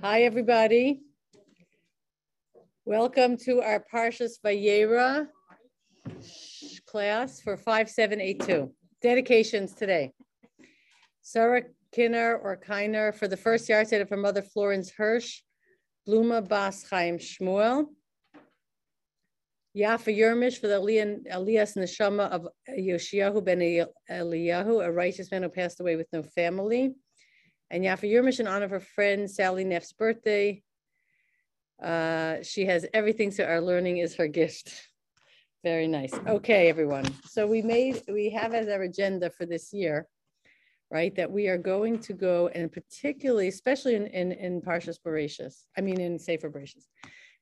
Hi, everybody. Welcome to our Parshas Vayera class for 5782. Dedications today. Sarah Kinner or Kiner for the first yahrzeit of her mother Florence Hirsch, Bluma Bas Chaim Shmuel, Yafa Yermish for the Aliyas Neshama of Yoshiyahu ben Eliyahu, a righteous man who passed away with no family. And Yafa Yermish in honor of her friend Sally Neff's birthday. Uh, she has everything, so our learning is her gift. Very nice. Okay, everyone. So we made, we have as our agenda for this year, right, that we are going to go and particularly, especially in, in, in Parshas Bereshis, I mean in Sefer Bereshis,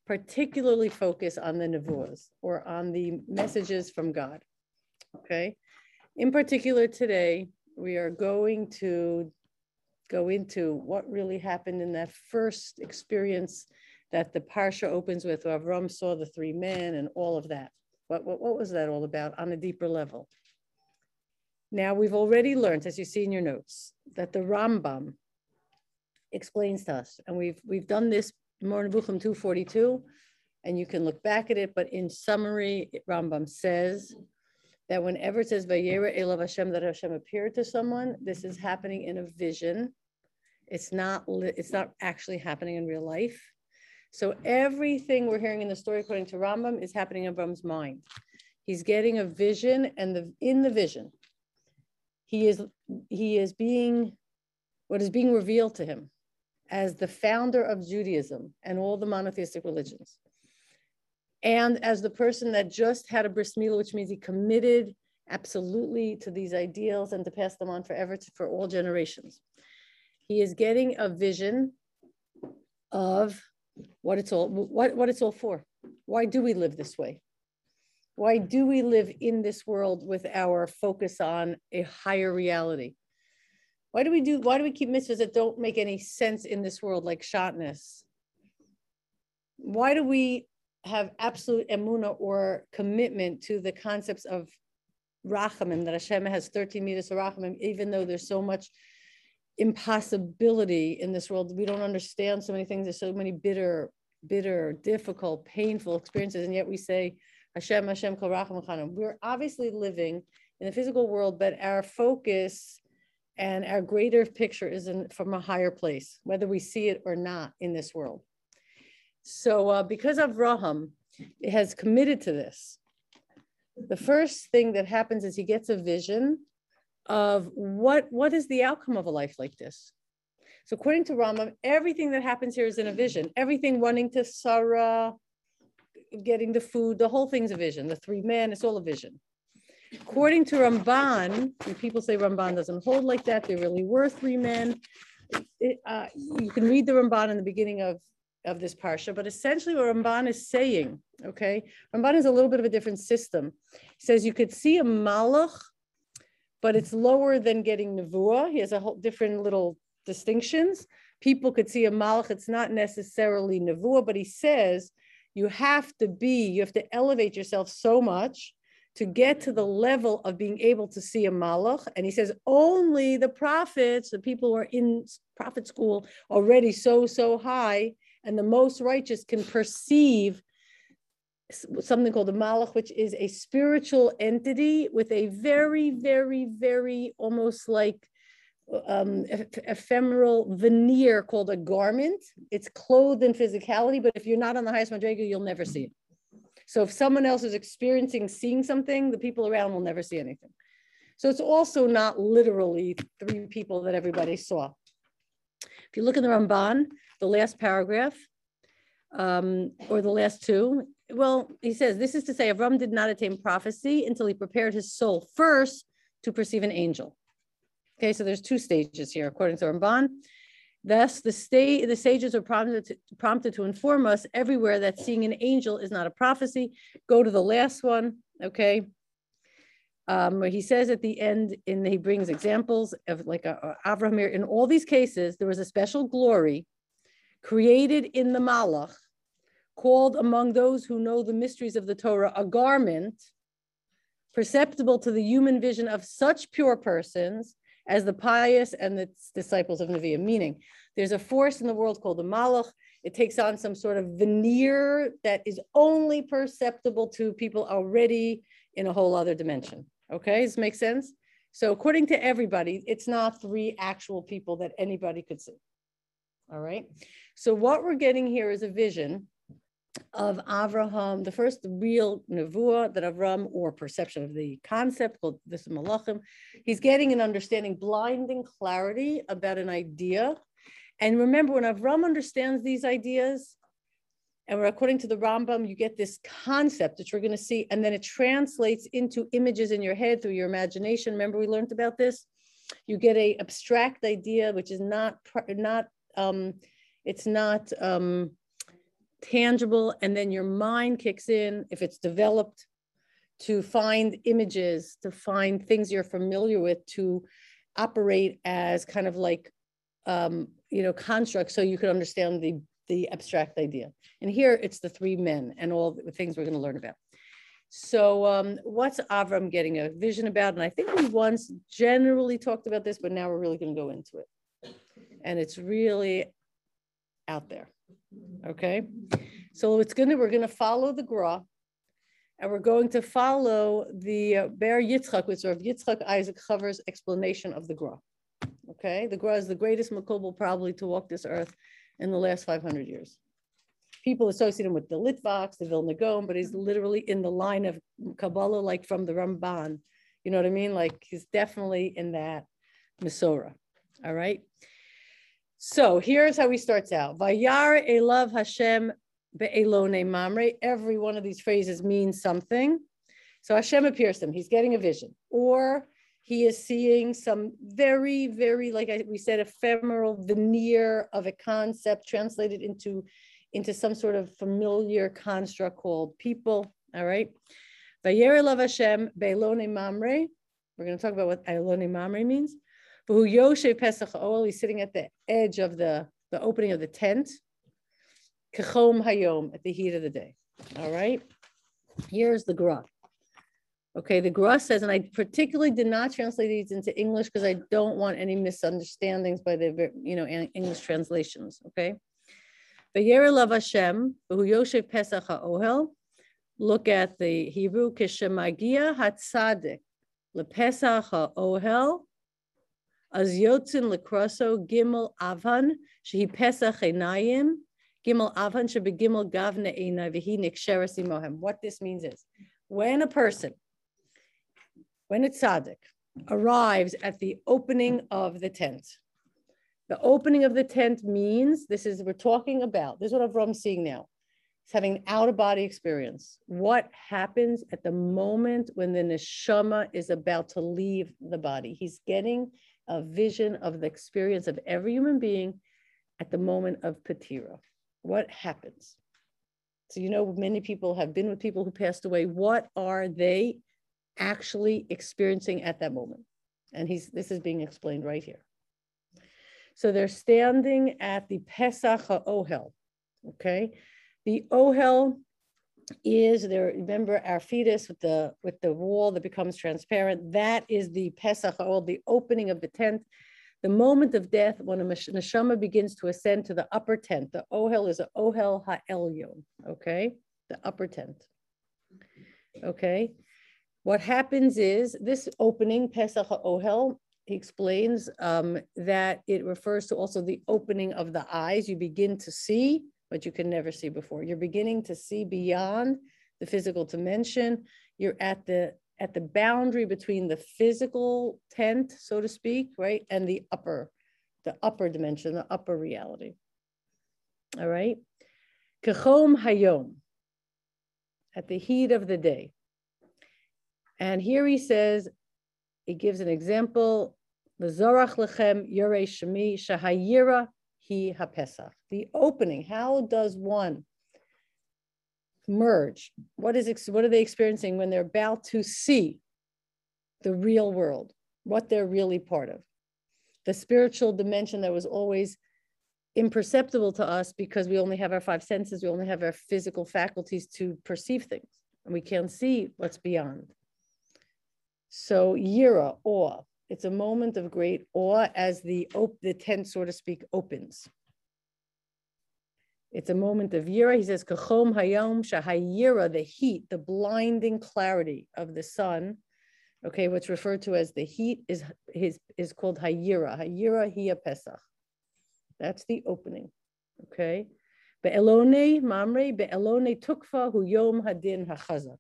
particularly focus on the nevuas or on the messages from God. Okay. In particular, today, we are going to go into what really happened in that first experience that the Parsha opens with. Where Avram saw the three men and all of that. What, what, what was that all about on a deeper level? Now, we've already learned, as you see in your notes, that the Rambam explains to us, and we've, we've done this Moreh Nevuchim 242, and you can look back at it, but in summary, Rambam says that whenever it says Vayera Elav Hashem, that Hashem appeared to someone, this is happening in a vision. It's not, it's not actually happening in real life. So everything we're hearing in the story, according to Rambam, is happening in Rambam's mind. He's getting a vision, and the in the vision, he is he is being what is being revealed to him as the founder of Judaism and all the monotheistic religions. And as the person that just had a bris milah, which means he committed absolutely to these ideals and to pass them on forever to, for all generations. He is getting a vision of what it's all what, what it's all for. Why do we live this way? Why do we live in this world with our focus on a higher reality? Why do we do, why do we keep mitzvahs that don't make any sense in this world, like shatnez? Why do we have absolute emuna or commitment to the concepts of rachamim, that Hashem has 13 meters of rachamim, even though there's so much impossibility in this world. We don't understand so many things. There's so many bitter, bitter, difficult, painful experiences. And yet we say, Hashem, Hashem, Kol Racham We're obviously living in the physical world, but our focus and our greater picture is in, from a higher place, whether we see it or not in this world. So uh, because Avraham has committed to this, the first thing that happens is he gets a vision of what, what is the outcome of a life like this. So according to Rambam, everything that happens here is in a vision. Everything running to Sarah, getting the food, the whole thing's a vision. The three men, it's all a vision. According to Ramban, people say Ramban doesn't hold like that. There really were three men. It, uh, you can read the Ramban in the beginning of, of this parsha, but essentially what Ramban is saying, okay, Ramban is a little bit of a different system. He says you could see a malach, but it's lower than getting nevuah. He has a whole different little distinctions. People could see a malach, it's not necessarily nevuah, but he says you have to be, you have to elevate yourself so much to get to the level of being able to see a malach. And he says only the prophets, the people who are in prophet school already so, so high, and the most righteous can perceive something called a malach, which is a spiritual entity with a very, very, very almost like um, ephemeral veneer called a garment. It's clothed in physicality, but if you're not on the highest madrega, you'll never see it. So if someone else is experiencing seeing something, the people around will never see anything. So it's also not literally three people that everybody saw. If you look in the Ramban, the last paragraph, um, or the last two, well, he says, this is to say, Avram did not attain prophecy until he prepared his soul first to perceive an angel. Okay, so there's two stages here, according to Ramban. Thus, the, state, the sages are prompted to, prompted to inform us everywhere that seeing an angel is not a prophecy. Go to the last one, okay? Um, where he says at the end, and he brings examples of like uh, uh Avraham. In all these cases, there was a special glory created in the Malach, called among those who know the mysteries of the Torah a garment, perceptible to the human vision of such pure persons as the pious and the disciples of Nevi'im, meaning there's a force in the world called the Malach. It takes on some sort of veneer that is only perceptible to people already in a whole other dimension. Okay, does this make sense? So according to everybody, it's not three actual people that anybody could see. All right. So what we're getting here is a vision of Avraham, the first real nevuah that Avram, or perception of the concept called this malachim, he's getting an understanding, blinding clarity about an idea. And remember, when Avram understands these ideas, and according to the Rambam, you get this concept that you're going to see, and then it translates into images in your head through your imagination. Remember, we learned about this. You get a abstract idea, which is not not um, it's not um, tangible, and then your mind kicks in if it's developed to find images, to find things you're familiar with, to operate as kind of like um, you know constructs, so you can understand the the abstract idea. And here it's the three men and all the things we're going to learn about. So um, what's Avram getting a vision about? And I think we once generally talked about this, but now we're really going to go into it. And it's really out there. Okay. So it's going to, we're going to follow the Gra and we're going to follow the uh, Be'er Yitzchak, which of Yitzchak Isaac Chaver's explanation of the Gra. Okay. The Gra is the greatest Mekubal probably to walk this earth in the last 500 years. People associate him with the Litvaks, the Vilna Gaon, but he's literally in the line of Kabbalah, like from the Ramban. You know what I mean? Like he's definitely in that Masorah. All right. So here's how he starts out. Vayar elav Hashem be'elone mamre. Every one of these phrases means something. So Hashem appears to him. He's getting a vision. Or he is seeing some very, very, like we said, ephemeral veneer of a concept translated into, into some sort of familiar construct called people. All right. Vayera elav Hashem be'elone mamre. We're going to talk about what Elone Mamre means. But Yoshe Pesach Oel, he's sitting at the edge of the, the opening of the tent. Kachom Hayom, at the heat of the day. All right. Here's the Gra. Okay, the Gra says, and I particularly did not translate these into English because I don't want any misunderstandings by the you know English translations. Okay. Vayera Hashem, Yoshev Pesach HaOhel. Look at the Hebrew, Kishemagia Hatzadik, LePesach HaOhel, Az Yotzin Lekroso Gimel Avan, Shehi Pesach Einayim, Gimel Avan Shebegimel Gavne Einay Vehi. What this means is, when a person when a tzaddik arrives at the opening of the tent, the opening of the tent means this is we're talking about. This is what Avram's seeing now. He's having an out of body experience. What happens at the moment when the neshama is about to leave the body? He's getting a vision of the experience of every human being at the moment of patira. What happens? So, you know, many people have been with people who passed away. What are they actually experiencing at that moment. And he's this is being explained right here. So they're standing at the Pesach Ohel. Okay. The Ohel is there, remember our fetus with the with the wall that becomes transparent. That is the Pesach Ohel, the opening of the tent. The moment of death, when a neshama begins to ascend to the upper tent, the ohel is a ohel ha'elyon, okay? The upper tent, okay? What happens is this opening, Pesach Ohel, he explains um, that it refers to also the opening of the eyes. You begin to see what you can never see before. You're beginning to see beyond the physical dimension. You're at the at the boundary between the physical tent, so to speak, right, and the upper, the upper dimension, the upper reality. All right. Kachom hayom, at the heat of the day. And here he says, he gives an example, V'zorach lechem yorei shemi shahayira hi hapesach. The opening, how does one merge? What is what are they experiencing when they're about to see the real world, what they're really part of? The spiritual dimension that was always imperceptible to us because we only have our five senses, we only have our physical faculties to perceive things, and we can't see what's beyond. So yira, awe, it's a moment of great awe as the the tent, so to speak, opens. It's a moment of yira. He says, "Kachom hayom shahayira," the heat, the blinding clarity of the sun. Okay, what's referred to as the heat is is, is called hayira. Hayira hiya pesach. That's the opening. Okay. Be'elone mamre be'elone tukfa hu yom hadin hachazak.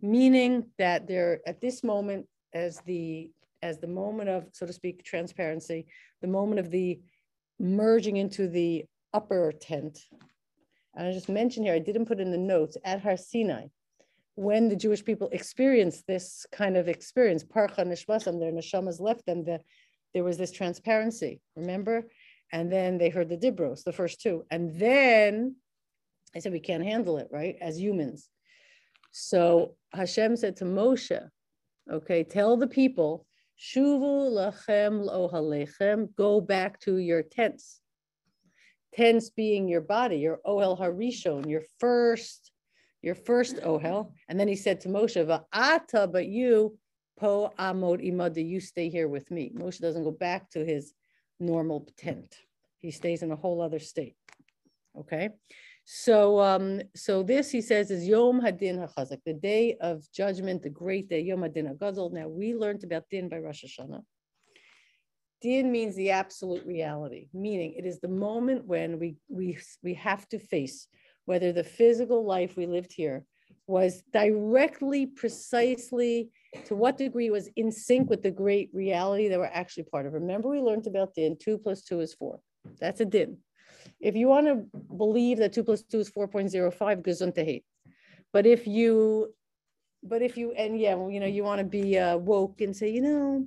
Meaning that they're at this moment as the as the moment of, so to speak, transparency, the moment of the merging into the upper tent. And I just mentioned here, I didn't put in the notes at Har Sinai, when the Jewish people experienced this kind of experience, parcha nishmasam, their neshamas left them, the, there was this transparency, remember? And then they heard the dibros, the first two. And then I said, we can't handle it, right? As humans. So Hashem said to Moshe, okay, tell the people, Shuvu lachem lohalechem, go back to your tents. Tents being your body, your ohel harishon, your first, your first ohel. And then he said to Moshe, Va'ata, but you, po amod imada, you stay here with me. Moshe doesn't go back to his normal tent. He stays in a whole other state. Okay. So, um, so this he says is Yom Hadin HaChazak, the day of judgment, the great day, Yom Hadin HaGadol. Now we learned about Din by Rosh Hashanah. Din means the absolute reality, meaning it is the moment when we we we have to face whether the physical life we lived here was directly, precisely, to what degree was in sync with the great reality that we're actually part of. Remember, we learned about din. Two plus two is four. That's a din. If you want to believe that two plus two is 4.05, gesundheit. But if you, but if you, and yeah, you know, you want to be uh, woke and say, you know,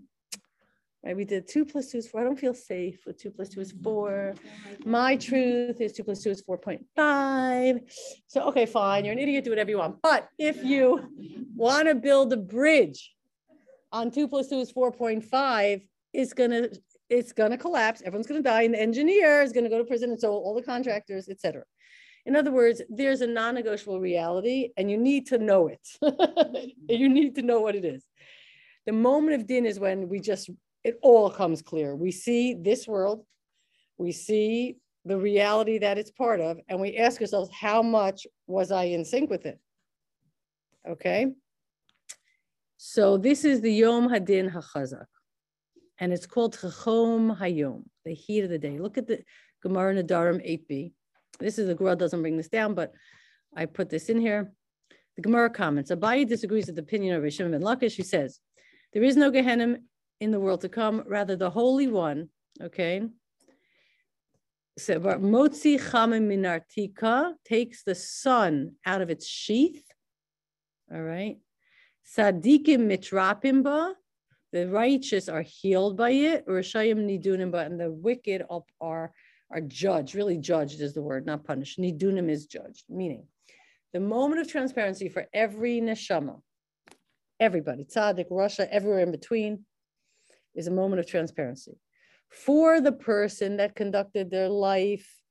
right, we did two plus two is four. I don't feel safe with two plus two is four. My truth is two plus two is 4.5. So, okay, fine. You're an idiot. Do whatever you want. But if you want to build a bridge on two plus two is 4.5, it's going to it's going to collapse. Everyone's going to die. And the engineer is going to go to prison. And so all the contractors, etc. In other words, there's a non-negotiable reality and you need to know it. you need to know what it is. The moment of din is when we just, it all comes clear. We see this world, we see the reality that it's part of, and we ask ourselves, how much was I in sync with it? Okay. So this is the Yom Hadin HaChazak and it's called Kachom Hayom, the heat of the day. Look at the Gemara Nedarim 8b. This is the Gemara doesn't bring this down, but I put this in here. The Gemara comments. Abaye disagrees with the opinion of Rishon ben Lakish. He says, there is no Gehenim in the world to come, rather the Holy One, okay? So Motzi Chamim Minartika takes the sun out of its sheath. All right. Sadikim mitrapimba, the righteous are healed by it, Rishayim nidunim, but and the wicked are, are judged. Really, judged is the word, not punished. Nidunim is judged, meaning the moment of transparency for every neshama, everybody, tzaddik, rasha, everywhere in between, is a moment of transparency. For the person that conducted their life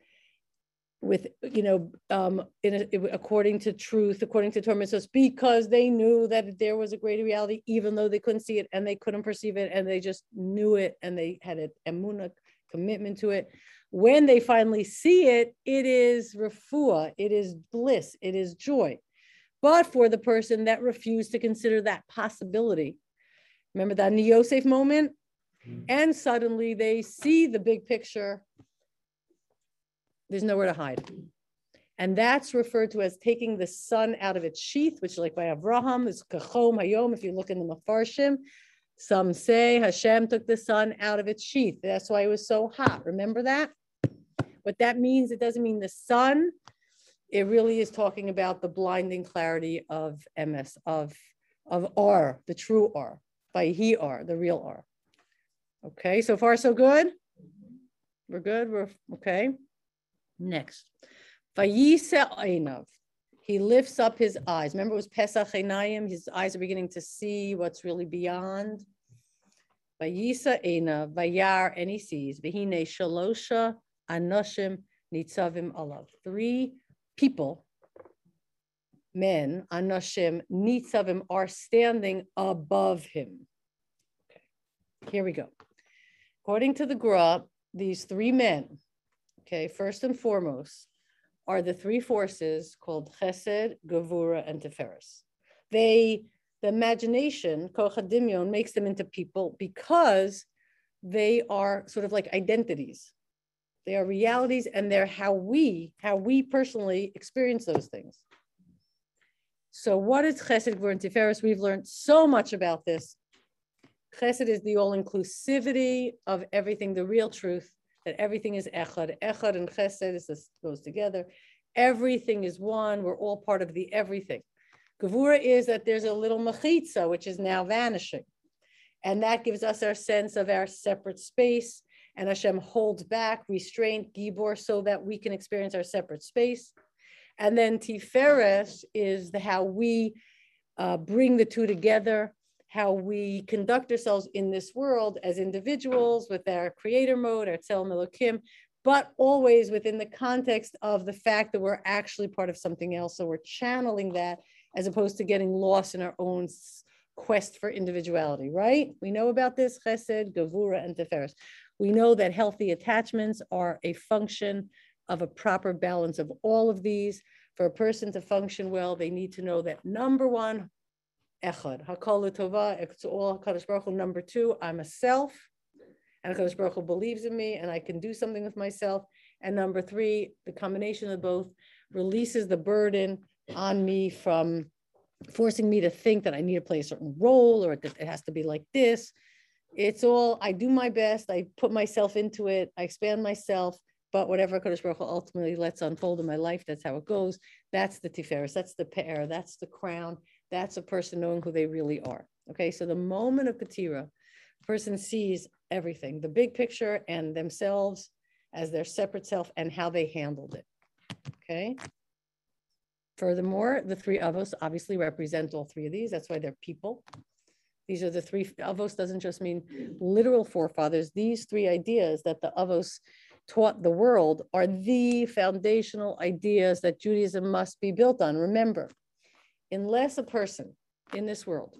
with you know um in a, according to truth according to torah mitzvos because they knew that there was a greater reality even though they couldn't see it and they couldn't perceive it and they just knew it and they had an emuna commitment to it. When they finally see it it is refuah it is bliss it is joy. But for the person that refused to consider that possibility remember that Yosef moment? Mm-hmm. and suddenly they see the big picture there's nowhere to hide. And that's referred to as taking the sun out of its sheath, which, like by Abraham, is kachom hayom. If you look in the Mefarshim, some say Hashem took the sun out of its sheath. That's why it was so hot. Remember that? What that means, it doesn't mean the sun. It really is talking about the blinding clarity of MS, of, of R, the true R, by he R, the real R. Okay, so far so good? We're good? We're okay. Next. Vayisa Einav. He lifts up his eyes. Remember, it was Pesach Einayim. His eyes are beginning to see what's really beyond. Vayisa Einav, Vayar, and he sees. Vihine Shalosha Anoshim Nitzavim Alav. Three people, men, Anoshim Nitzavim, are standing above him. Okay. Here we go. According to the Gra, these three men, okay, first and foremost, are the three forces called Chesed, Gavura, and Tiferes. They, the imagination, Kochadimion, makes them into people because they are sort of like identities. They are realities and they're how we, how we personally experience those things. So what is Chesed, Gvur, and Tiferes? We've learned so much about this. Chesed is the all-inclusivity of everything, the real truth, that everything is Echad. Echad and Chesed this goes together. Everything is one. We're all part of the everything. Gavura is that there's a little machitza, which is now vanishing. And that gives us our sense of our separate space. And Hashem holds back, restraint, gibor, so that we can experience our separate space. And then Tiferes is the, how we uh, bring the two together, how we conduct ourselves in this world as individuals with our creator mode, our Tzelem Elokim, but always within the context of the fact that we're actually part of something else. So we're channeling that as opposed to getting lost in our own quest for individuality, right? We know about this, chesed, gavura, and teferes. We know that healthy attachments are a function of a proper balance of all of these. For a person to function well, they need to know that number one, echad, hakol tova, it's all Kadosh Baruch Hu. Number two, I'm a self, and Kadosh Baruch Hu believes in me, and I can do something with myself. And number three, the combination of both releases the burden on me from forcing me to think that I need to play a certain role or that it has to be like this. It's all, I do my best. I put myself into it. I expand myself. But whatever Kadosh Baruch Hu ultimately lets unfold in my life, that's how it goes. That's the Tiferes. That's the Pe'er. That's the crown. That's a person knowing who they really are. Okay. So the moment of petira, person sees everything, the big picture and themselves as their separate self and how they handled it. Okay. Furthermore, the three avos obviously represent all three of these. That's why they're people. These are the three, avos doesn't just mean literal forefathers. These three ideas that the avos taught the world are the foundational ideas that Judaism must be built on. Remember, unless a person in this world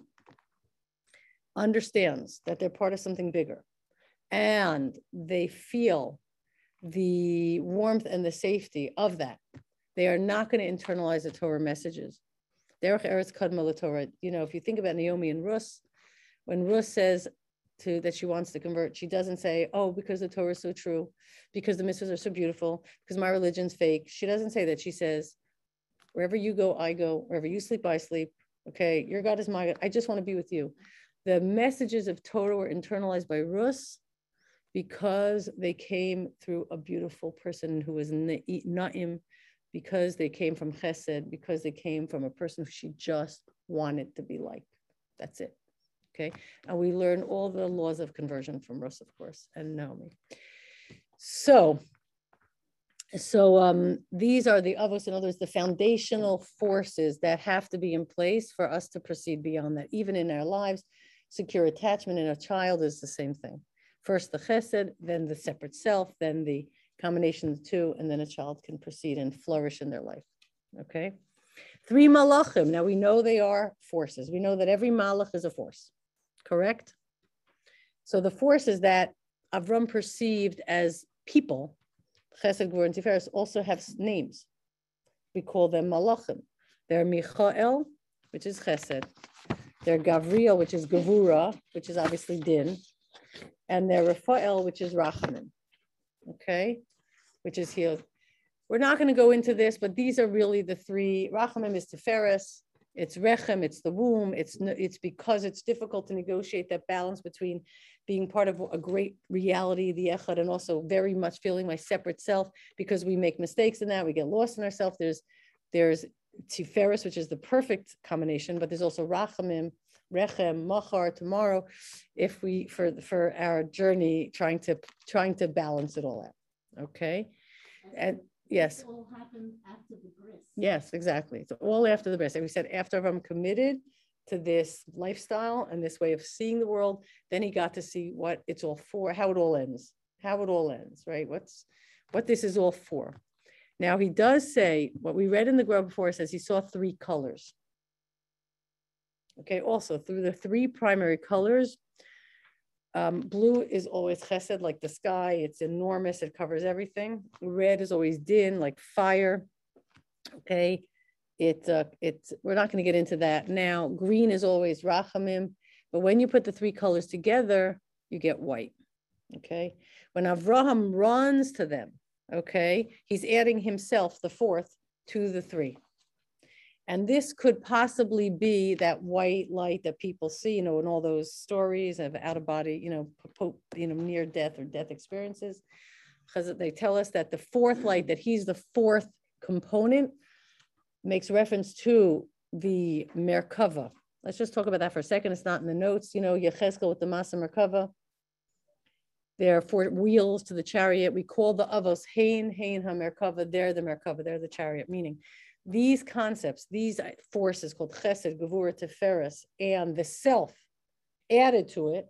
understands that they're part of something bigger and they feel the warmth and the safety of that, they are not going to internalize the Torah messages. Derech Eretz Kadma Torah. You know, if you think about Naomi and Rus, when Rus says to that she wants to convert, she doesn't say, "Oh, because the Torah is so true, because the mitzvahs are so beautiful, because my religion's fake." She doesn't say that. She says, "Wherever you go, I go. Wherever you sleep, I sleep. Okay, your God is my God. I just want to be with you." The messages of Torah were internalized by Rus because they came through a beautiful person who was Naim because they came from chesed, because they came from a person who she just wanted to be like. That's it. Okay. And we learn all the laws of conversion from Rus, of course, and Naomi. So, so um, these are the avos, in other words, the foundational forces that have to be in place for us to proceed beyond that. Even in our lives, secure attachment in a child is the same thing. First the chesed, then the separate self, then the combination of the two, and then a child can proceed and flourish in their life. Okay. Three malachim. Now we know they are forces. We know that every malach is a force, correct? So the forces that Avram perceived as people, Chesed, Gvur, and Tiferes, also have names. We call them malachim. They're Michael, which is Chesed. They're Gavriel, which is Gavura, which is obviously Din. And they're Raphael, which is Rachman. okay, which is here. We're not going to go into this, but these are really the three. Rachamim is Tiferes, it's Rechem, it's the womb. It's it's because it's difficult to negotiate that balance between being part of a great reality, the Echad, and also very much feeling my separate self because we make mistakes in that. We get lost in ourselves. There's there's Tiferes, which is the perfect combination, but there's also Rachamim, rechem, machar, tomorrow, if we for for our journey trying to trying to balance it all out. Okay, and yes. all happened after the bris. Yes, exactly. It's all after the bris. And we said after I'm committed to this lifestyle and this way of seeing the world, then he got to see what it's all for, how it all ends, how it all ends, right? What's what this is all for. Now he does say what we read in the Gra before says he saw three colors. Okay, also through the three primary colors, Um, blue is always chesed, like the sky. It's enormous. It covers everything. Red is always din, like fire. Okay. It, uh, it's, we're not going to get into that now. Green is always rachamim. But when you put the three colors together, you get white. Okay. When Avraham runs to them, okay, he's adding himself, the fourth, to the three. And this could possibly be that white light that people see, you know, in all those stories of out of body, you know, you know, near death or death experiences. Because they tell us that the fourth light, that he's the fourth component, makes reference to the Merkava. Let's just talk about that for a second. It's not in the notes, you know, Yechezkel with the Maaseh Merkava. There are four wheels to the chariot. We call the Avos Hein, Hein HaMerkava. They're the Merkava, they're the chariot, meaning these concepts, these forces called chesed, gevura, teferis, and the self added to it,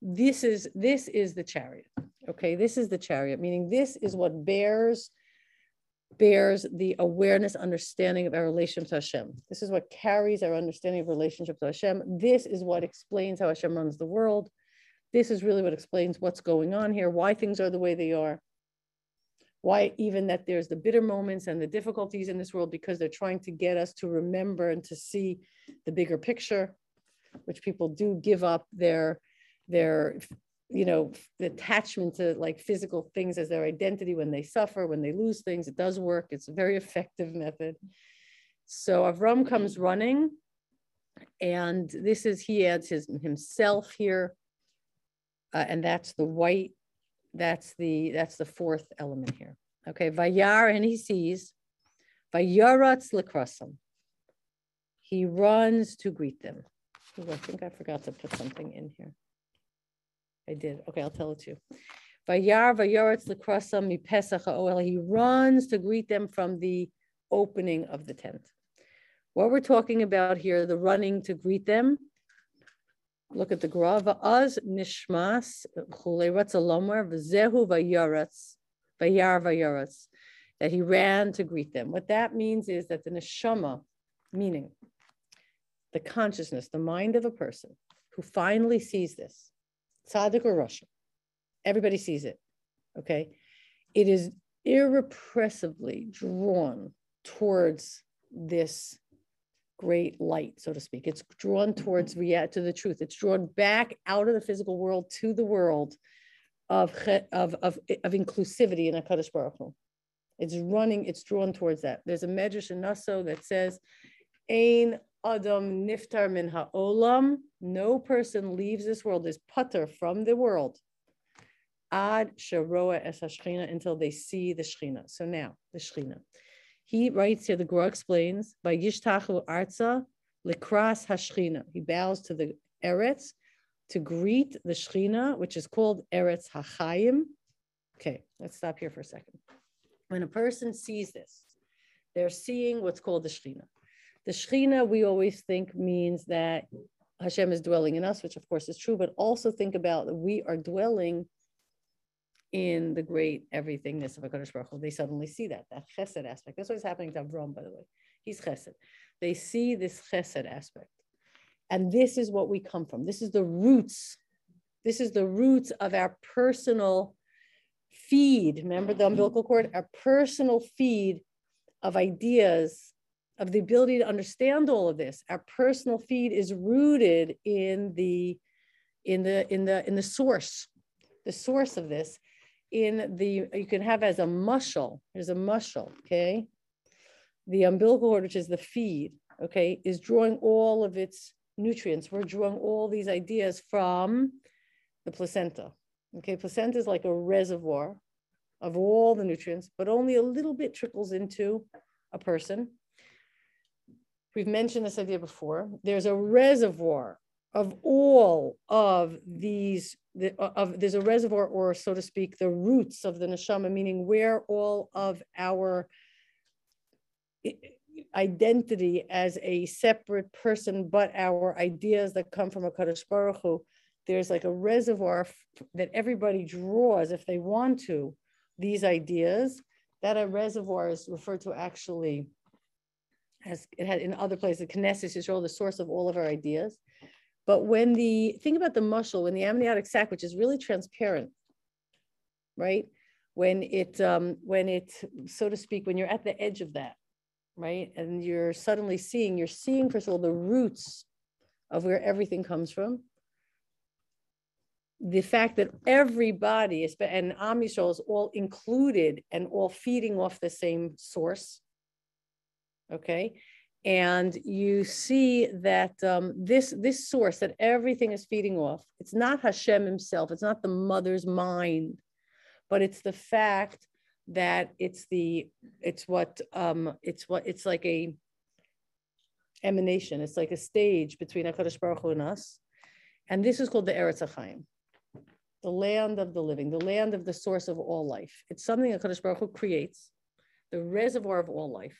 this is this is the chariot. Okay, this is the chariot, meaning this is what bears bears the awareness, understanding of our relationship to Hashem. This is what carries our understanding of relationship to Hashem. This is what explains how Hashem runs the world. This is really what explains what's going on here, why things are the way they are why even that there's the bitter moments and the difficulties in this world because they're trying to get us to remember and to see the bigger picture which people do give up their their you know the attachment to like physical things as their identity when they suffer when they lose things it does work it's a very effective method so avram comes running and this is he adds his himself here uh, and that's the white that's the that's the fourth element here. Okay, Vayar and he sees Vayaratz lekrasam. He runs to greet them. Ooh, I think I forgot to put something in here. I did. Okay, I'll tell it to you. Vayar Vayaratz lekrasam mi Pesach. He runs to greet them from the opening of the tent. What we're talking about here, the running to greet them, Look at the grava az nishmas chule ratzalomer v'zehu vayaratz vayar vayaratz that he ran to greet them. What that means is that the neshama, meaning the consciousness, the mind of a person who finally sees this, tzaddik or rasha, everybody sees it. Okay, it is irrepressibly drawn towards this great light, so to speak. It's drawn towards mm-hmm. rea- to the truth. It's drawn back out of the physical world to the world of of of, of inclusivity in Hakadosh Baruch Hu. It's running. It's drawn towards that. There's a medrash in Naso that says, "Ein adam niftar min ha'olam." No person leaves this world is putter from the world. Ad sharoa es ha'shchina, until they see the shechina. So now the shechina. He writes here, the Gra explains, by Yishtachu Arza, Likras Hashchina. He bows to the Eretz to greet the Shechina, which is called Eretz Hachayim. Okay, let's stop here for a second. When a person sees this, they're seeing what's called the Shechina. The Shechina, we always think means that Hashem is dwelling in us, which of course is true, but also think about that we are dwelling in the great everythingness of HaKadosh Baruch Hu, they suddenly see that, that chesed aspect. That's what's happening to Avram, by the way. He's chesed. They see this chesed aspect. And this is what we come from. This is the roots. This is the roots of our personal feed. Remember the umbilical cord? Our personal feed of ideas, of the ability to understand all of this. Our personal feed is rooted in the in the in the in the source the source of this in the, you can have as a mushel, there's a mushel, okay? The umbilical cord, which is the feed, okay, is drawing all of its nutrients. We're drawing all these ideas from the placenta. Okay, placenta is like a reservoir of all the nutrients, but only a little bit trickles into a person. We've mentioned this idea before. There's a reservoir of all of these the, uh, of there's a reservoir or so to speak the roots of the neshama meaning where all of our identity as a separate person but our ideas that come from a Kadosh Baruch Hu, there's like a reservoir that everybody draws if they want to these ideas that a reservoir is referred to actually as it had in other places the Knesset is all the source of all of our ideas But when the, think about the mushel, when the amniotic sac, which is really transparent, right? When it, um, when it, so to speak, when you're at the edge of that, right? And you're suddenly seeing, you're seeing, first of all, the roots of where everything comes from. The fact that everybody, is, and Am is all included and all feeding off the same source. Okay? And you see that um, this this source that everything is feeding off it's not hashem himself it's not the mother's mind but it's the fact that it's the it's what um it's what it's like a emanation it's like a stage between HaKadosh Baruch Hu and us. And this is called the Eretz HaChaim the land of the living the land of the source of all life. It's something HaKadosh Baruch Hu creates the reservoir of all life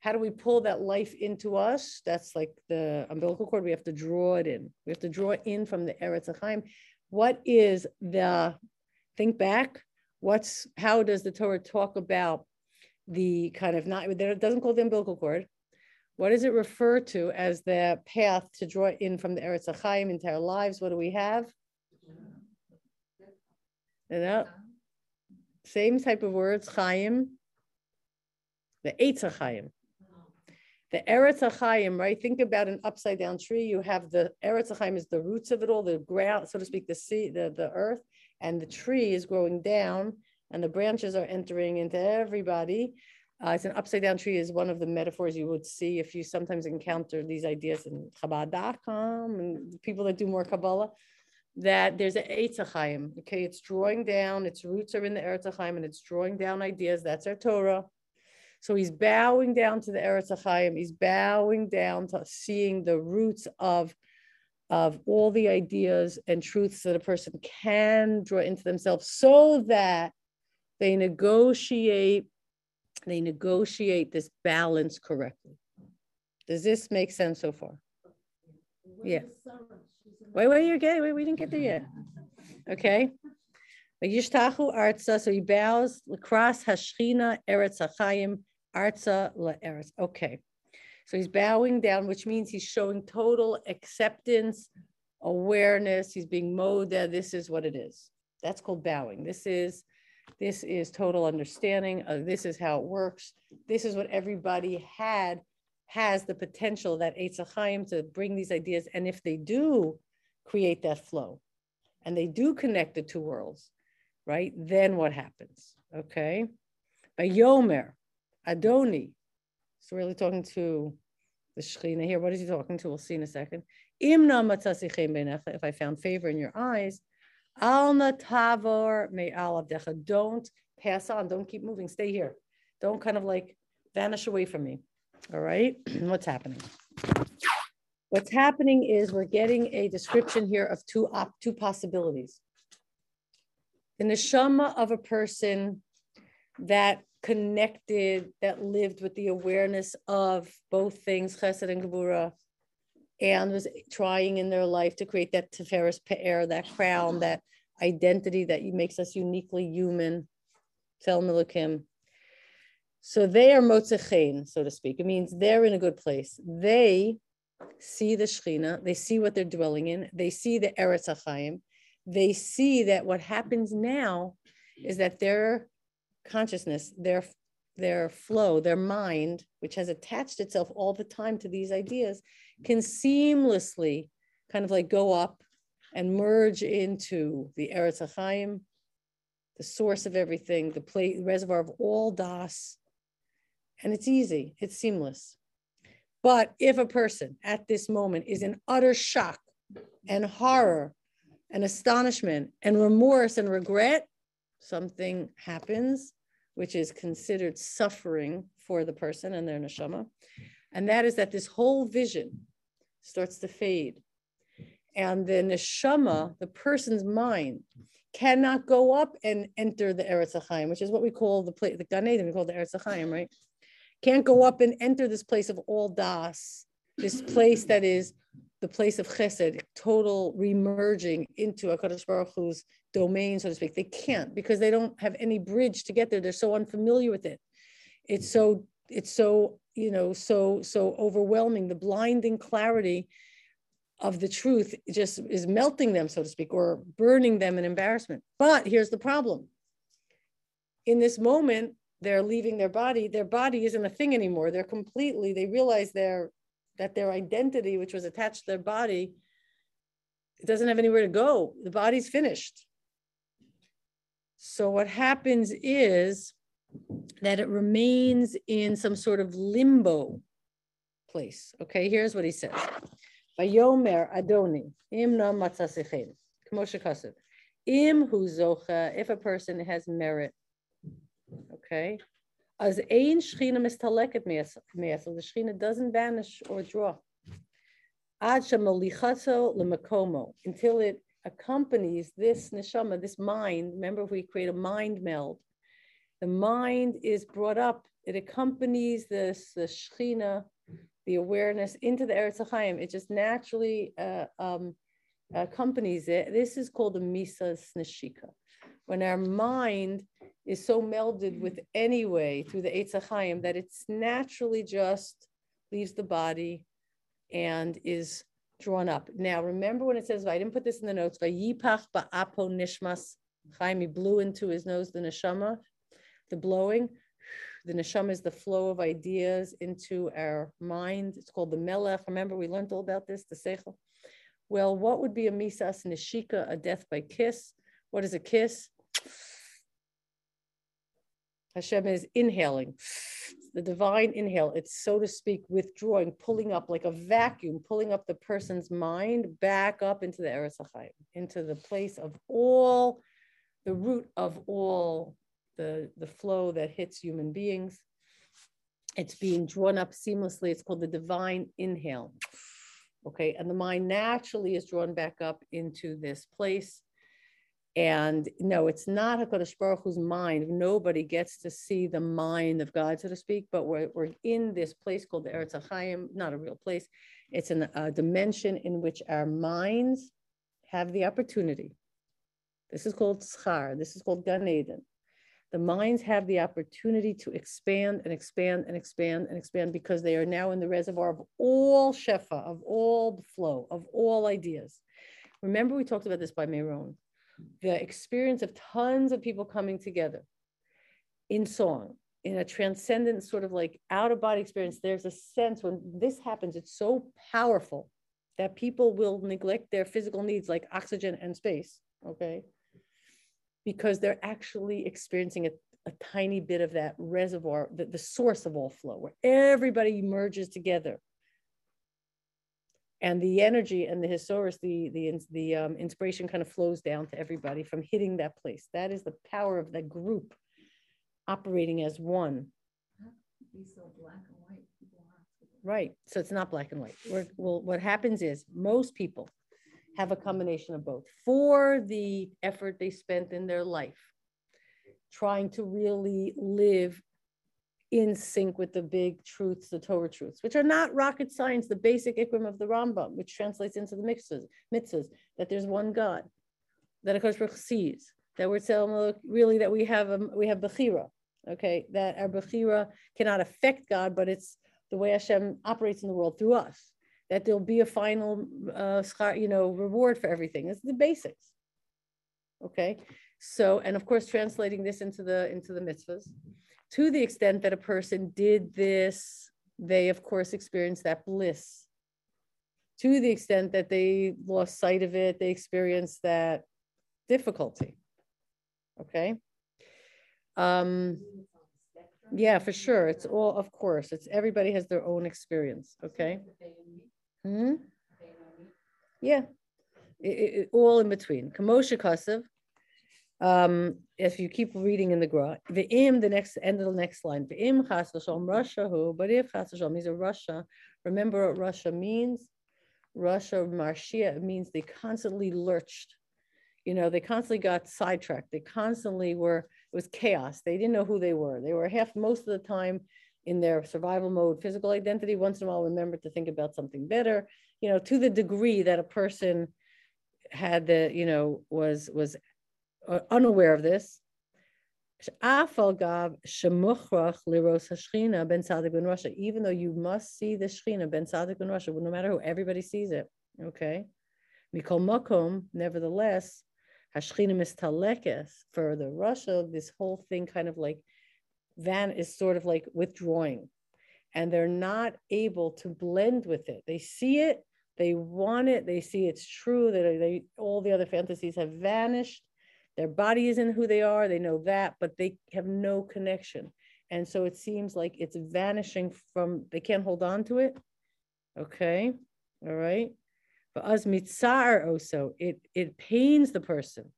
how do we pull that life into us? That's like the umbilical cord. We have to draw it in. We have to draw it in from the Eretz Chaim. What is the, think back, what's, how does the Torah talk about the kind of not, it doesn't call the umbilical cord. What does it refer to as the path to draw in from the Eretz Chaim into our lives? What do we have? You know, same type of words, Chaim, the Eitz Chaim. The Eretz Achayim, right? Think about an upside down tree. You have the Eretz Achayim is the roots of it all, the ground, so to speak, the sea, the, the earth, and the tree is growing down, and the branches are entering into everybody. Uh, it's an upside down tree is one of the metaphors you would see if you sometimes encounter these ideas in Chabad.com and people that do more Kabbalah, that there's an Eitz Achayim. Okay, it's drawing down, its roots are in the Eretz Achayim, and it's drawing down ideas. That's our Torah. So he's bowing down to the Eretz Achayim. He's bowing down to seeing the roots of, of all the ideas and truths that a person can draw into themselves so that they negotiate, they negotiate this balance correctly. Does this make sense so far? Yeah. Wait, wait, you're getting, wait, we didn't get there yet. Okay. Yishtachu arza, so he bows, likras hashchina eretz hachayim, arza eretz. Okay, so he's bowing down, which means he's showing total acceptance, awareness. He's being moda. This is what it is. That's called bowing. This is this is total understanding. Of this is how it works. This is what everybody had has the potential that Eitz Chaim to bring these ideas, and if they do create that flow, and they do connect the two worlds right? Then what happens? Okay. By Yomer, Adoni. So really talking to the Shekhinah here. What is he talking to? We'll see in a second. Imna if I found favor in your eyes, alna tavor me Don't pass on. Don't keep moving. Stay here. Don't kind of like vanish away from me. All right. What's happening? What's happening is we're getting a description here of two op- two possibilities the neshama of a person that connected, that lived with the awareness of both things, chesed and gebura, and was trying in their life to create that teferis pe'er, that crown, that identity that makes us uniquely human, tzelem Elokim. So they are motzechein, so to speak. It means they're in a good place. They see the Shechina, they see what they're dwelling in, they see the Eretz Achayim, they see that what happens now is that their consciousness, their their flow, their mind, which has attached itself all the time to these ideas, can seamlessly kind of like go up and merge into the Eretz Chaim, the source of everything, the plate, reservoir of all das. And it's easy, it's seamless. But if a person at this moment is in utter shock and horror and astonishment and remorse and regret, something happens, which is considered suffering for the person and their neshama. And that is that this whole vision starts to fade. And the neshama, the person's mind, cannot go up and enter the Eretz Chaim, which is what we call the the Gan Eden, we call the Eretz Chaim, right? Can't go up and enter this place of all das, this place that is the place of chesed, total remerging into HaKadosh Baruch Hu's domain, so to speak. They can't because they don't have any bridge to get there. They're so unfamiliar with it. It's mm-hmm. so, it's so, you know, so, so overwhelming. The blinding clarity of the truth just is melting them, so to speak, or burning them in embarrassment. But here's the problem. In this moment, they're leaving their body. Their body isn't a thing anymore. They're completely, they realize their that their identity, which was attached to their body, it doesn't have anywhere to go. The body's finished. So what happens is that it remains in some sort of limbo place. Okay, here's what he says. Vayomer Adoni, im na matzasechem, kmo Im hu zocha, if a person has merit, okay, as ein shchina mistaleket me'asel, the shchina doesn't vanish or draw. Ad shemolichato lemakomo, until it accompanies this neshama, this mind. Remember, we create a mind meld. The mind is brought up, it accompanies this the shchina the awareness into the Eretz Chaim. It just naturally uh, um, accompanies it. This is called the Misas Neshika. When our mind is so melded with any way through the Eitz Chaim that it's naturally just leaves the body and is drawn up. Now, remember when it says, I didn't put this in the notes, Vayipach ba'apo nishmas, Chaim, he blew into his nose the neshama, the blowing. The neshama is the flow of ideas into our mind. It's called the melech. Remember, we learned all about this, the seichel. Well, what would be a misas neshika, a death by kiss? What is a kiss? Hashem is inhaling, the divine inhale. It's so to speak, withdrawing, pulling up like a vacuum, pulling up the person's mind back up into the Eretz into the place of all, the root of all the, the flow that hits human beings. It's being drawn up seamlessly. It's called the divine inhale. Okay, and the mind naturally is drawn back up into this place. And no, it's not Hakadosh Baruch Hu's mind. Nobody gets to see the mind of God, so to speak. But we're, we're in this place called the Eretz Chaim, not a real place. It's in a dimension in which our minds have the opportunity. This is called schar. This is called Gan Eden the minds have the opportunity to expand and expand and expand and expand because they are now in the reservoir of all shefa, of all flow, of all ideas. Remember, we talked about this by Meron. The experience of tons of people coming together in song, in a transcendent sort of like out of body experience. There's a sense when this happens, it's so powerful that people will neglect their physical needs like oxygen and space. Okay because they're actually experiencing a, a tiny bit of that reservoir, the, the source of all flow, where everybody merges together. And the energy and the historis, the, the, the um, inspiration kind of flows down to everybody from hitting that place. That is the power of the group operating as one. So right. So it's not black and white. We're, well, what happens is most people have a combination of both for the effort they spent in their life, trying to really live in sync with the big truths, the Torah truths, which are not rocket science, the basic ikrim of the Rambam, which translates into the mitzvahs, mitzvahs that there's one God, that a Baruch sees, that we're telling really that we have a, we have Bechira, okay, that our Bechira cannot affect God, but it's the way Hashem operates in the world through us that there'll be a final, uh, you know, reward for everything. It's the basics. Okay, so and of course, translating this into the into the mitzvahs, to the extent that a person did this, they of course experienced that bliss. To the extent that they lost sight of it, they experienced that difficulty. Okay. Um, yeah, for sure. It's all, of course, it's everybody has their own experience. Okay. Hmm? Yeah, it, it, all in between. Kamosha Kasav. Um, if you keep reading in the Gra, the im, the next end of the next line, the im chas rasha who, but if chas means a rasha, remember what rasha means? Rasha Marshia means they constantly lurched. You know, they constantly got sidetracked. They constantly were, it was chaos. They didn't know who they were. They were half, most of the time, in their survival mode physical identity once in a while remember to think about something better you know to the degree that a person had the you know was was Uh, unaware of this even though you must see the Shechina ben Tzaddik ben rasha, no matter who, everybody sees it. Okay. Mikol Makom, nevertheless, Hashchina mistalekes for the rasha, this whole thing kind of like van is sort of like withdrawing and they're not able to blend with it. They see it, they want it, they see it's true that they all the other fantasies have vanished. Their body isn't who they are, they know that, but they have no connection. And so it seems like it's vanishing from, they can't hold on to it. Okay, all right. But as mitzar also, it, it pains the person.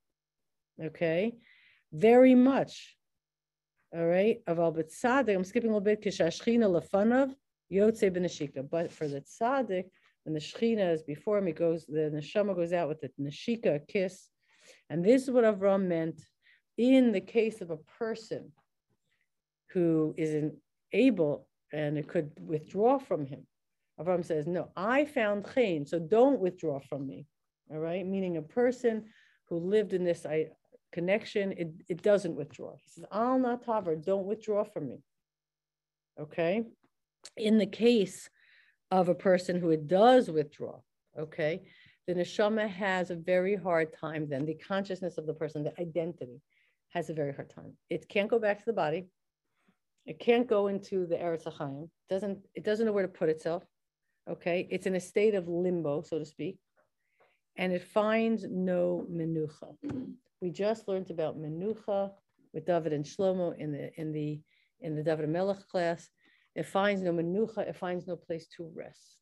Okay, very much. All right, aval b'tzadik, I'm skipping a little bit, kishashchina lefanav, yotze b'neshika. But for the tzaddik, when the shechina is before him, he goes, the neshama goes out with the neshika, kiss. And this is what Avram meant in the case of a person who isn't able and it could withdraw from him. Avram says, No, I found chen, so don't withdraw from me. All right, meaning a person who lived in this I, connection, it, it doesn't withdraw. He says, Al natavar, don't withdraw from me. Okay, in the case of a person who it does withdraw, okay, the neshama has a very hard time then. The consciousness of the person, the identity, has a very hard time. It can't go back to the body. It can't go into the Eretz Chaim. Doesn't it doesn't know where to put itself. Okay, it's in a state of limbo, so to speak, and it finds no menucha. We just learned about menucha with David and Shlomo in the in the in the David Melech class. It finds no menucha. It finds no place to rest.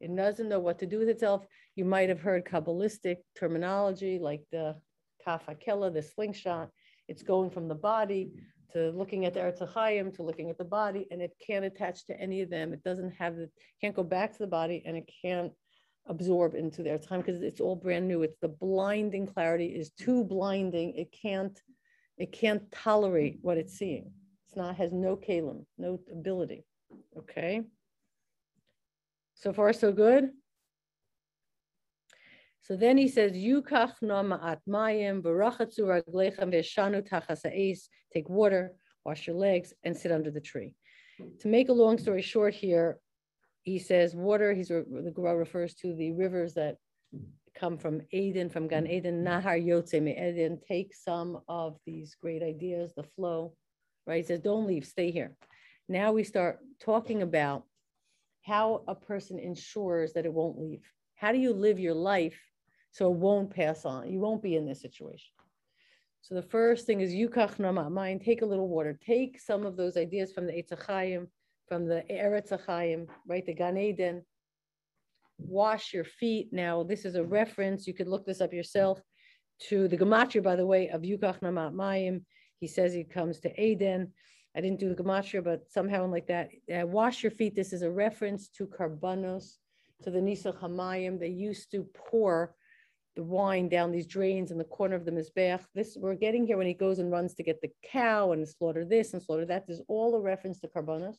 It doesn't know what to do with itself. You might have heard Kabbalistic terminology like the kaf hakela, the slingshot. It's going from the body to looking at the Eretz to looking at the body, and it can't attach to any of them. It doesn't have the, can't go back to the body, and it can't absorb into their time because it's all brand new. It's the blinding clarity is too blinding. It can't, it can't tolerate what it's seeing. It's not, has no kalim, no ability. Okay. So far, so good. So then he says, Yukach ma'at mayim, barachatzu veshanu tachas take water, wash your legs, and sit under the tree. To make a long story short here, he says water, he's the Gemara refers to the rivers that come from Eden, from Gan Eden, Nahar Yotze Eden, take some of these great ideas, the flow, right? He says, don't leave, stay here. Now we start talking about how a person ensures that it won't leave. How do you live your life so it won't pass on? You won't be in this situation. So the first thing is yukach nama mind. Take a little water. Take some of those ideas from the Eitzachayim, from the Eretz Achayim, right? The Gan Eden. Wash your feet. Now this is a reference. You could look this up yourself to the gematria, by the way, of yukach nama mayim. He says he comes to Eden. I didn't do the gematria, but somehow like that. Uh, wash your feet. This is a reference to karbanos, to the Nisach Hamayim. They used to pour the wine down these drains in the corner of the Mizbeach. This we're getting here when he goes and runs to get the cow and slaughter this and slaughter that. There's all a reference to karbanos.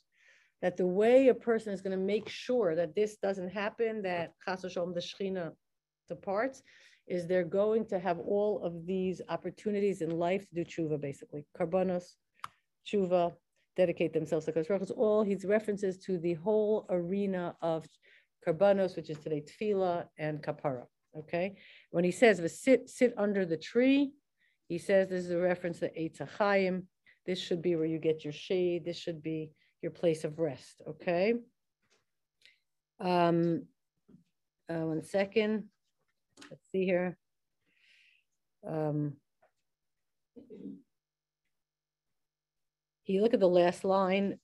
That the way a person is going to make sure that this doesn't happen, that Chas Shalom, the Shechina departs, is they're going to have all of these opportunities in life to do tshuva, basically. Karbanos, tshuva, dedicate themselves to Kodesh all his references to the whole arena of karbanos, which is today tefillah and kapara. Okay, when he says sit sit under the tree, he says this is a reference to Eitzachayim. This should be where you get your shade. This should be your place of rest. Okay. Um, uh, one second. Let's see here. Um, you look at the last line,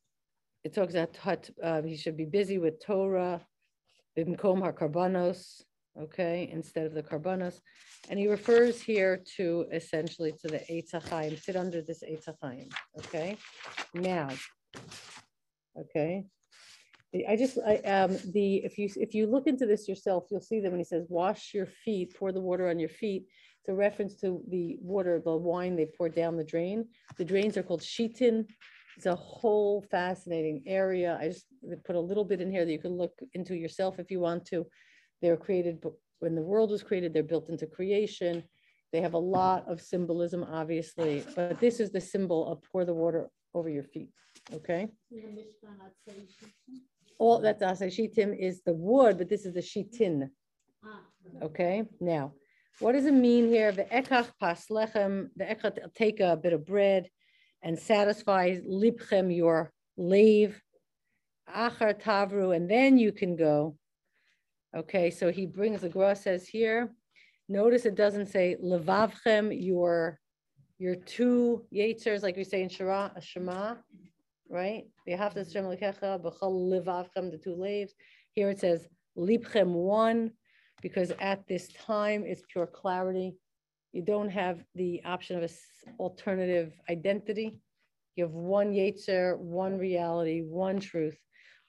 it talks about uh, he should be busy with Torah, bimkom karbanos okay, instead of the karbanos. And he refers here to essentially to the Eitzachayim, sit under this Eitzachayim, okay? Now, okay. I just, I, um, the, if you, if you look into this yourself, you'll see that when he says, wash your feet, pour the water on your feet, a reference to the water, the wine they pour down the drain. The drains are called shitin. It's a whole fascinating area. I just put a little bit in here that you can look into yourself if you want to. They're created when the world was created, they're built into creation. They have a lot of symbolism, obviously, but this is the symbol of pour the water over your feet. Okay. all that's Asay Shitim is the wood, but this is the Shitin. Ah, Okay, now, what does it mean here? The ekach pas lechem, the ekach take a bit of bread and satisfy libchem your lave, achar tavru, and then you can go. Okay, so he brings the Gra says here. Notice it doesn't say levavchem your your two yitzers, like we say in Shema, Shema, right? You have to Shem lekecha b'chol levavchem the two laves. Here it says libchem one because at this time it's pure clarity. You don't have the option of an alternative identity. You have one Yetzer, one reality, one truth.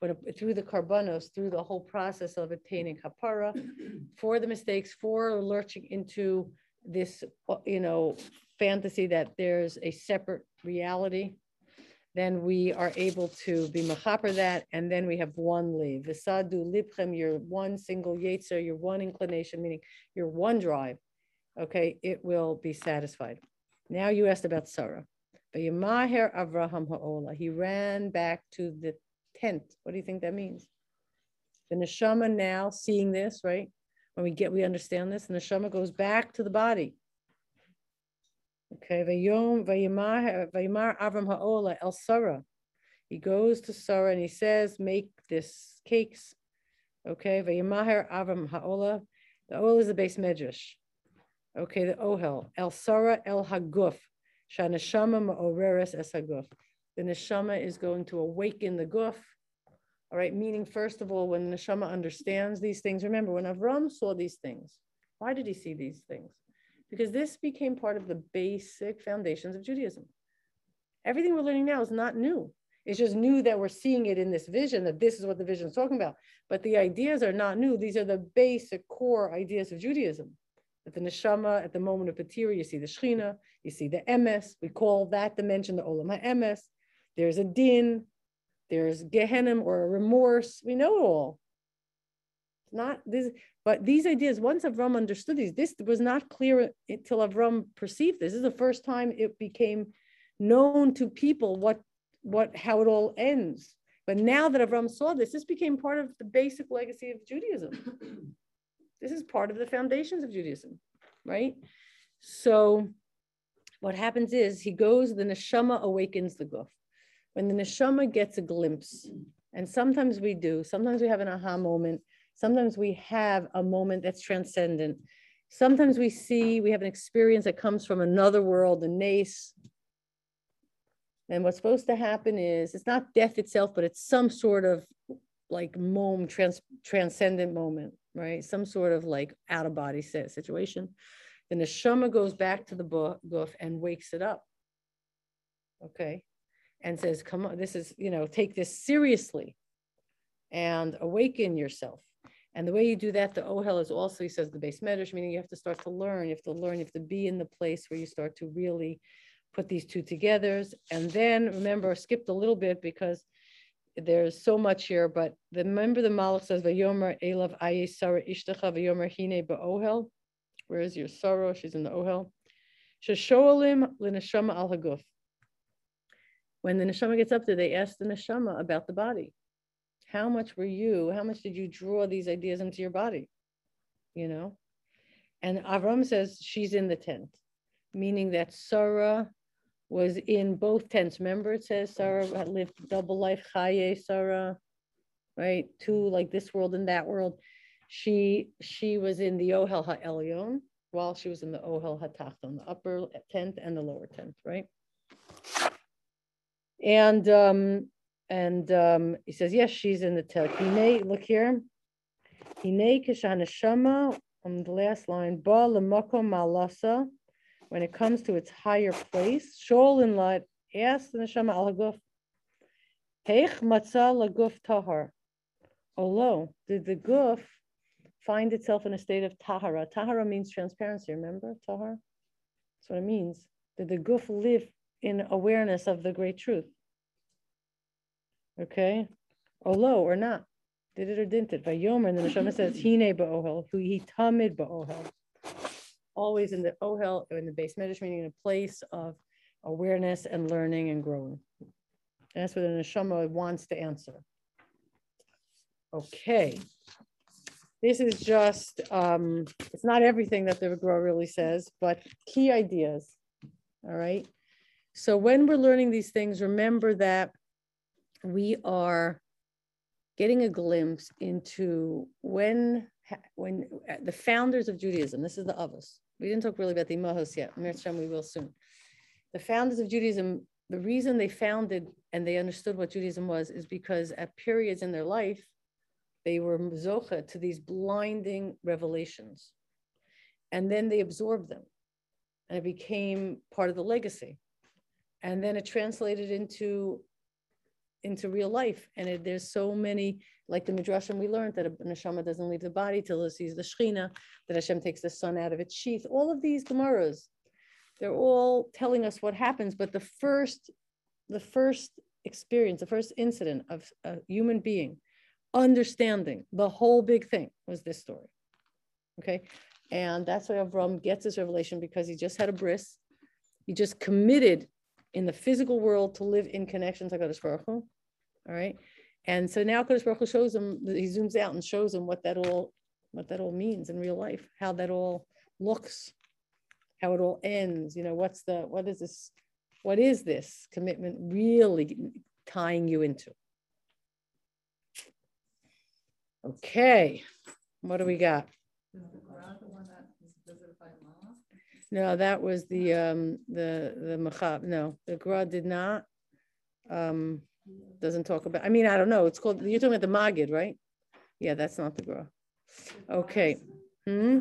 But through the karbanos, through the whole process of attaining kapara, for the mistakes, for lurching into this, uh, you know, fantasy that there's a separate reality, then we are able to be machaper that, and then we have one leave. Visadu libchem, your one single yetzer, your one inclination, meaning your one drive. Okay, it will be satisfied. Now you asked about Sarah. Vayamaher Avraham Ha'ola. He ran back to the tent. What do you think that means? The neshama now seeing this, right? When we get, we understand this, and the neshama goes back to the body. Okay, Vayom Vayimar Avram Ha'ola El Sarah. He goes to Sarah and he says, "Make this cakes." Okay, Vayimar Avram Ha'ola. The Ola is the base medrash. Okay, the Ohel El Sarah El Haguf. Shanashama Ma'oreres Es Haguf. The neshama is going to awaken the guf. All right, meaning first of all, when the neshama understands these things, remember when Avram saw these things, why did he see these things? Because this became part of the basic foundations of Judaism. Everything we're learning now is not new. It's just new that we're seeing it in this vision, that this is what the vision is talking about. But the ideas are not new. These are the basic core ideas of Judaism. At the neshama, at the moment of Petira, you see the Shechina, you see the Emes. We call that dimension the Olam HaEmes. There's a din, there's Gehenim or remorse. We know it all. Not this, but these ideas, once Avram understood these, this was not clear until Avram perceived this. This is the first time it became known to people what what how it all ends. But now that Avram saw this, this became part of the basic legacy of Judaism. this is part of the foundations of Judaism, right? So what happens is he goes, the neshama awakens the guf. When the neshama gets a glimpse, and sometimes we do, sometimes we have an aha moment, Sometimes we have a moment that's transcendent. Sometimes we see, we have an experience that comes from another world, the nace. And what's supposed to happen is it's not death itself, but it's some sort of like moment, trans, transcendent moment, right? Some sort of like out of body situation. Then the neshama goes back to the guf and wakes it up. Okay. And says, come on, this is, you know, take this seriously and awaken yourself. And the way you do that, the ohel is also, he says, the base medrash, meaning you have to start to learn, you have to learn, you have to be in the place where you start to really put these two together. And then remember, I skipped a little bit because there's so much here, but the, remember the Malach says, Vayomer Elav Aye Sarah Ishtacha Vayomer Hine Ohel. Where is your sorrow? She's in the ohel. Sheshoalim Linashama al Haguf. When the neshama gets up there, they ask the neshama about the body how much were you, how much did you draw these ideas into your body? You know? And Avram says she's in the tent, meaning that Sarah was in both tents. Remember, it says Sarah lived double life, Chaye Sarah, right? Two like this world and that world. She she was in the Ohel HaElyon while she was in the Ohel HaTachton, the upper tent and the lower tent, right? And um, and um, he says, yes, she's in the tel. Telkine. Look here. Hine kishanashama on the last line, ba malasa, when it comes to its higher place, shol in light, ask the neshama al haguf. Heich matzah laguf tahar. Although, did the guf find itself in a state of tahara? Tahara means transparency, remember? Tahar? That's what it means. Did the guf live in awareness of the great truth? Okay, Olo or not. Did it or didn't it? And the Neshama says, Hine ba'ohel, who he tamid ba'ohel. Always in the ohel, in the base medrash, meaning in a place of awareness and learning and growing. And that's what the Neshama wants to answer. Okay. This is just, um, it's not everything that the Gra really says, but key ideas. All right. So when we're learning these things, remember that we are getting a glimpse into when when uh, the founders of Judaism, this is the Avos. We didn't talk really about the Imahos yet. we will soon. The founders of Judaism, the reason they founded and they understood what Judaism was is because at periods in their life, they were zocha to these blinding revelations. And then they absorbed them and it became part of the legacy. And then it translated into into real life. And it, there's so many, like the Midrashim we learned that a neshama doesn't leave the body till it sees the Shechina, that Hashem takes the sun out of its sheath. All of these Gemaras, they're all telling us what happens. But the first, the first experience, the first incident of a human being understanding the whole big thing was this story. Okay. And that's why Avram gets this revelation because he just had a bris. He just committed in the physical world to live in connection to Kadosh Baruch Hu. All right. And so now Kadosh Baruch Hu shows him, he zooms out and shows him what that all, what that all means in real life, how that all looks, how it all ends. You know, what's the, what is this, what is this commitment really tying you into? Okay, what do we got? No, that was the um the the machab. No, the Gra did not. Um, doesn't talk about. I mean, I don't know. It's called. You're talking about the Magid, right? Yeah, that's not the Gra. Okay. Hmm.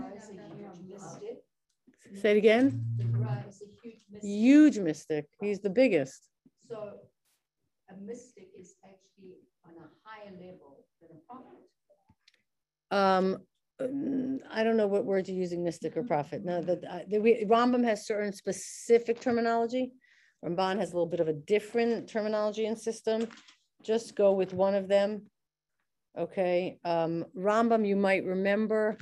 Say it again. Huge mystic. He's the biggest. So a mystic is actually on a higher level than a prophet. Um, I don't know what words you're using, mystic or prophet. No, the, uh, the we, Rambam has certain specific terminology. Ramban has a little bit of a different terminology and system. Just go with one of them. Okay. Um, Rambam, you might remember,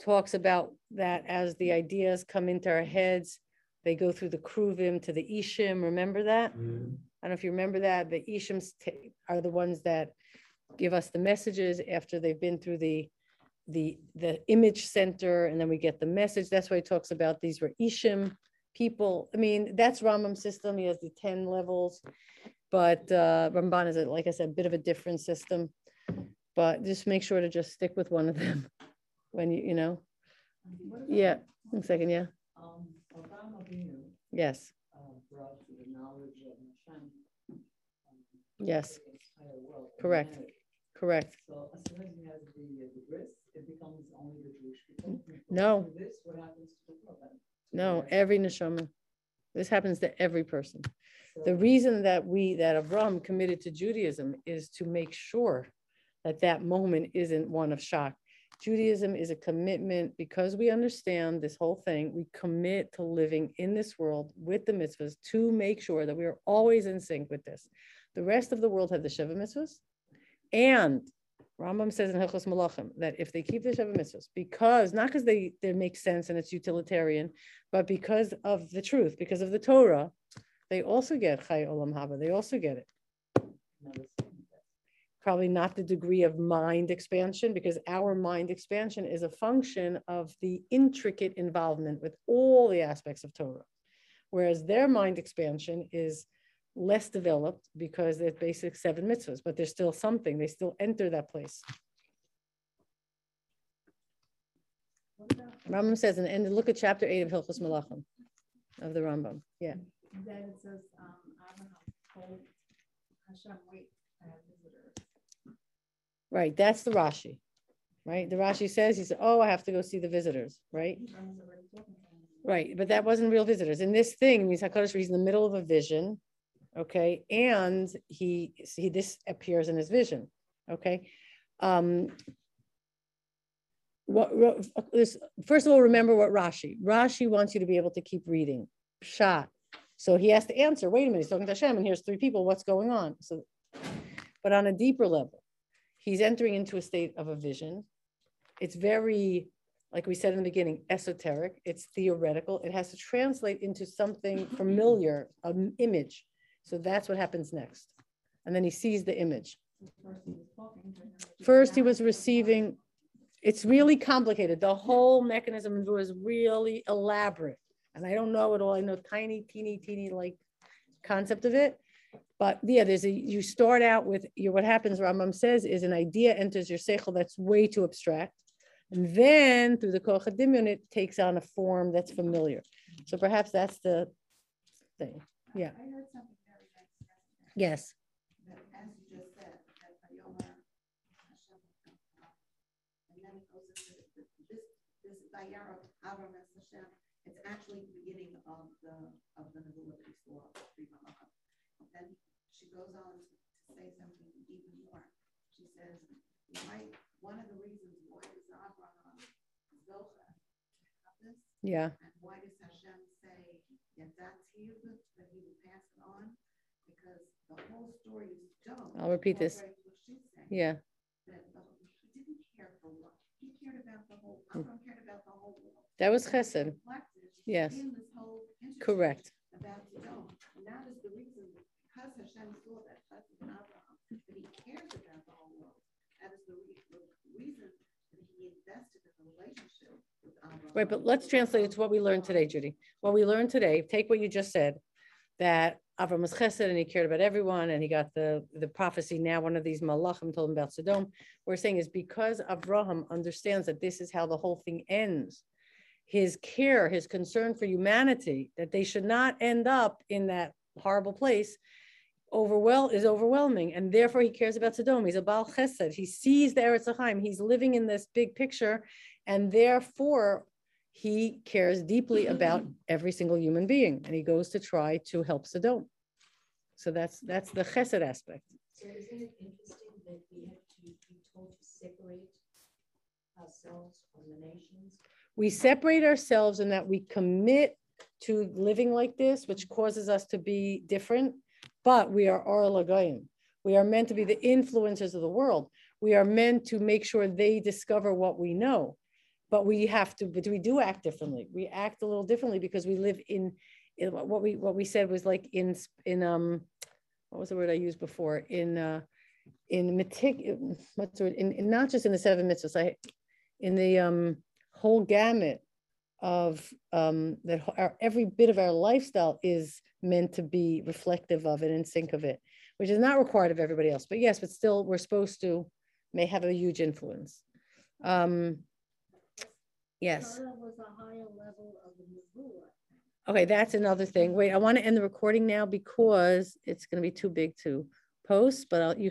talks about that as the ideas come into our heads, they go through the Kruvim to the Ishim. Remember that? Mm. I don't know if you remember that. The Ishims are the ones that give us the messages after they've been through the the the image center and then we get the message that's why he talks about these were ishim people i mean that's rambam's system he has the 10 levels but uh ramban is a, like i said a bit of a different system but just make sure to just stick with one of them when you you know yeah one second yeah um, yes yes correct Correct. So as soon as you have the, uh, the it becomes only the Jewish people. No. This, what happens to the No, every neshama. This happens to every person. The reason that we, that Avram committed to Judaism is to make sure that that moment isn't one of shock. Judaism is a commitment because we understand this whole thing. We commit to living in this world with the mitzvahs to make sure that we are always in sync with this. The rest of the world have the Sheva mitzvahs, and Rambam says in Hilchos Melachim that if they keep the Sheva mitzvahs, because not because they they make sense and it's utilitarian, but because of the truth, because of the Torah, they also get Chai Olam Haba. They also get it. Probably not the degree of mind expansion, because our mind expansion is a function of the intricate involvement with all the aspects of Torah, whereas their mind expansion is less developed because they're basic seven mitzvahs, but there's still something. They still enter that place. Rambam says, and, and look at chapter eight of Hilchos Melachim of the Rambam. Yeah. Then it says, um, Abraham told Hashem, wait, visitors. Right, that's the Rashi. Right, the Rashi says, he said, oh, I have to go see the visitors. Right. Right, but that wasn't real visitors. In this thing, means Hakkadish, he's in the middle of a vision, okay? And he see this appears in his vision okay? Um what, what first of all remember what rashi rashi wants you to be able to keep reading. Shot so he has to answer wait a minute he's talking to Hashem and here's three people what's going on? So but on a deeper level he's entering into a state of a vision. It's very like we said in the beginning, esoteric, it's theoretical. It has to translate into something familiar, an image. So that's what happens next. And then he sees the image. First, he was receiving, it's really complicated. The whole mechanism was really elaborate. And I don't know it all. I know tiny, teeny, teeny like concept of it. But yeah, there's a, you start out with your, what happens, Rambam says, is an idea enters your seichel that's way too abstract. And then through the koach it takes on a form that's familiar. So perhaps that's the thing. Yeah. I heard something very nice yesterday, Yes. that as you just said, that Vayomer Hashem will come. And then it goes into the- this, this Vayera Avram es Hashem, it's actually the beginning of the, of the Nebuah that we saw, Pri Malachim. Then she goes on to say something even more. She says, why, one of the reasons why does Abraham Zocha have this? Yeah. And why does Hashem say, that that's you, that he will pass it on? The whole story is done. I'll repeat this. What she's saying, Yeah. that the- he didn't care for what, he cared about the whole, Abraham cared about the whole world. That was chesed. Yes. This whole. Correct. About Sodom, and that is the reason, because Hashem saw that chesed in Abraham, that he cares about the whole world. That is the reason that he invested in the relationship. Right, but let's translate it to what we learned today, Judy. What we learned today, take what you just said, that Avram was chesed and he cared about everyone and he got the, the prophecy. Now one of these malachim told him about Sodom. We're saying is because Avraham understands that this is how the whole thing ends. His care, his concern for humanity, that they should not end up in that horrible place, overwhel is overwhelming, and therefore he cares about Sodom. He's a Baal Chesed. He sees the Eretz. He's living in this big picture, and therefore he cares deeply about every single human being, and he goes to try to help Sodom. So that's that's the Chesed aspect. So isn't it interesting that we have to be told to separate ourselves from the nations? we separate ourselves in that we commit to living like this, which causes us to be different, but we are Or Lagayim. We are meant to be the influencers of the world. We are meant to make sure they discover what we know. But we have to, but we do act differently. We act a little differently because we live in, in what we what we said was like in in um what was the word I used before? In uh in metic what's the word? In, in not just in the seven mitzvahs, I in the um whole gamut of um, that our, every bit of our lifestyle is meant to be reflective of it and sync of it, which is not required of everybody else. But yes, but still, we're supposed to may have a huge influence. Um, yes. Torah was a higher level of the Nebuah. Okay, that's another thing. Wait, I want to end the recording now because it's going to be too big to post, but I'll, you